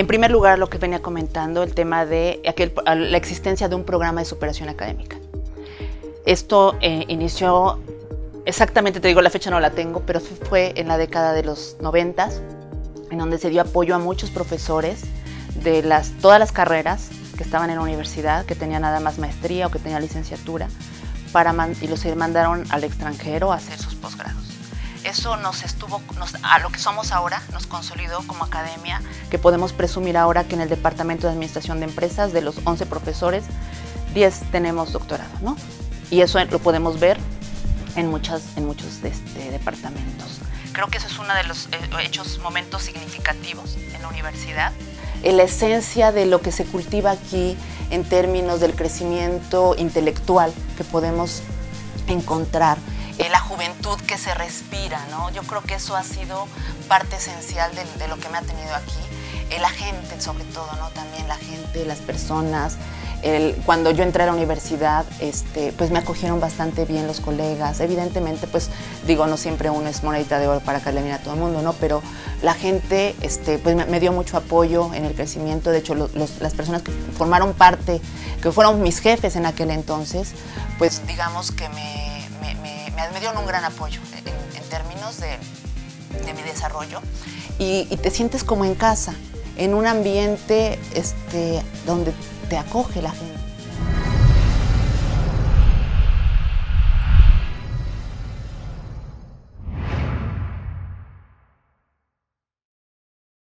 En primer lugar, lo que venía comentando, el tema de la existencia de un programa de superación académica. Esto eh, inició, exactamente te digo, la fecha no la tengo, pero fue en la década de los noventas, en donde se dio apoyo a muchos profesores de todas las carreras que estaban en la universidad, que tenían nada más maestría o que tenían licenciatura, y los mandaron al extranjero a hacer sus. Eso nos estuvo, a lo que somos ahora, nos consolidó como academia, que podemos presumir ahora que en el Departamento de Administración de Empresas, de los 11 profesores, 10 tenemos doctorado, ¿no? Y eso lo podemos ver en, muchas, en muchos de este, departamentos. Creo que eso es uno de los eh, hechos, momentos significativos en la universidad. La esencia de lo que se cultiva aquí en términos del crecimiento intelectual que podemos encontrar, eh, la juventud que se respira, ¿no? Yo creo que eso ha sido parte esencial de, lo que me ha tenido aquí. Eh, la gente, sobre todo, ¿no? También la gente, las personas, cuando yo entré a la universidad, este, pues me acogieron bastante bien los colegas. Evidentemente, pues digo, no siempre uno es monedita de oro para caerle bien a todo el mundo, ¿no? Pero la gente este, pues me, dio mucho apoyo en el crecimiento. De hecho, las personas que formaron parte, que fueron mis jefes en aquel entonces, pues digamos que me, me, dieron un gran apoyo en, términos de, mi desarrollo. Y, te sientes como en casa, en un ambiente este, donde te acoge la gente.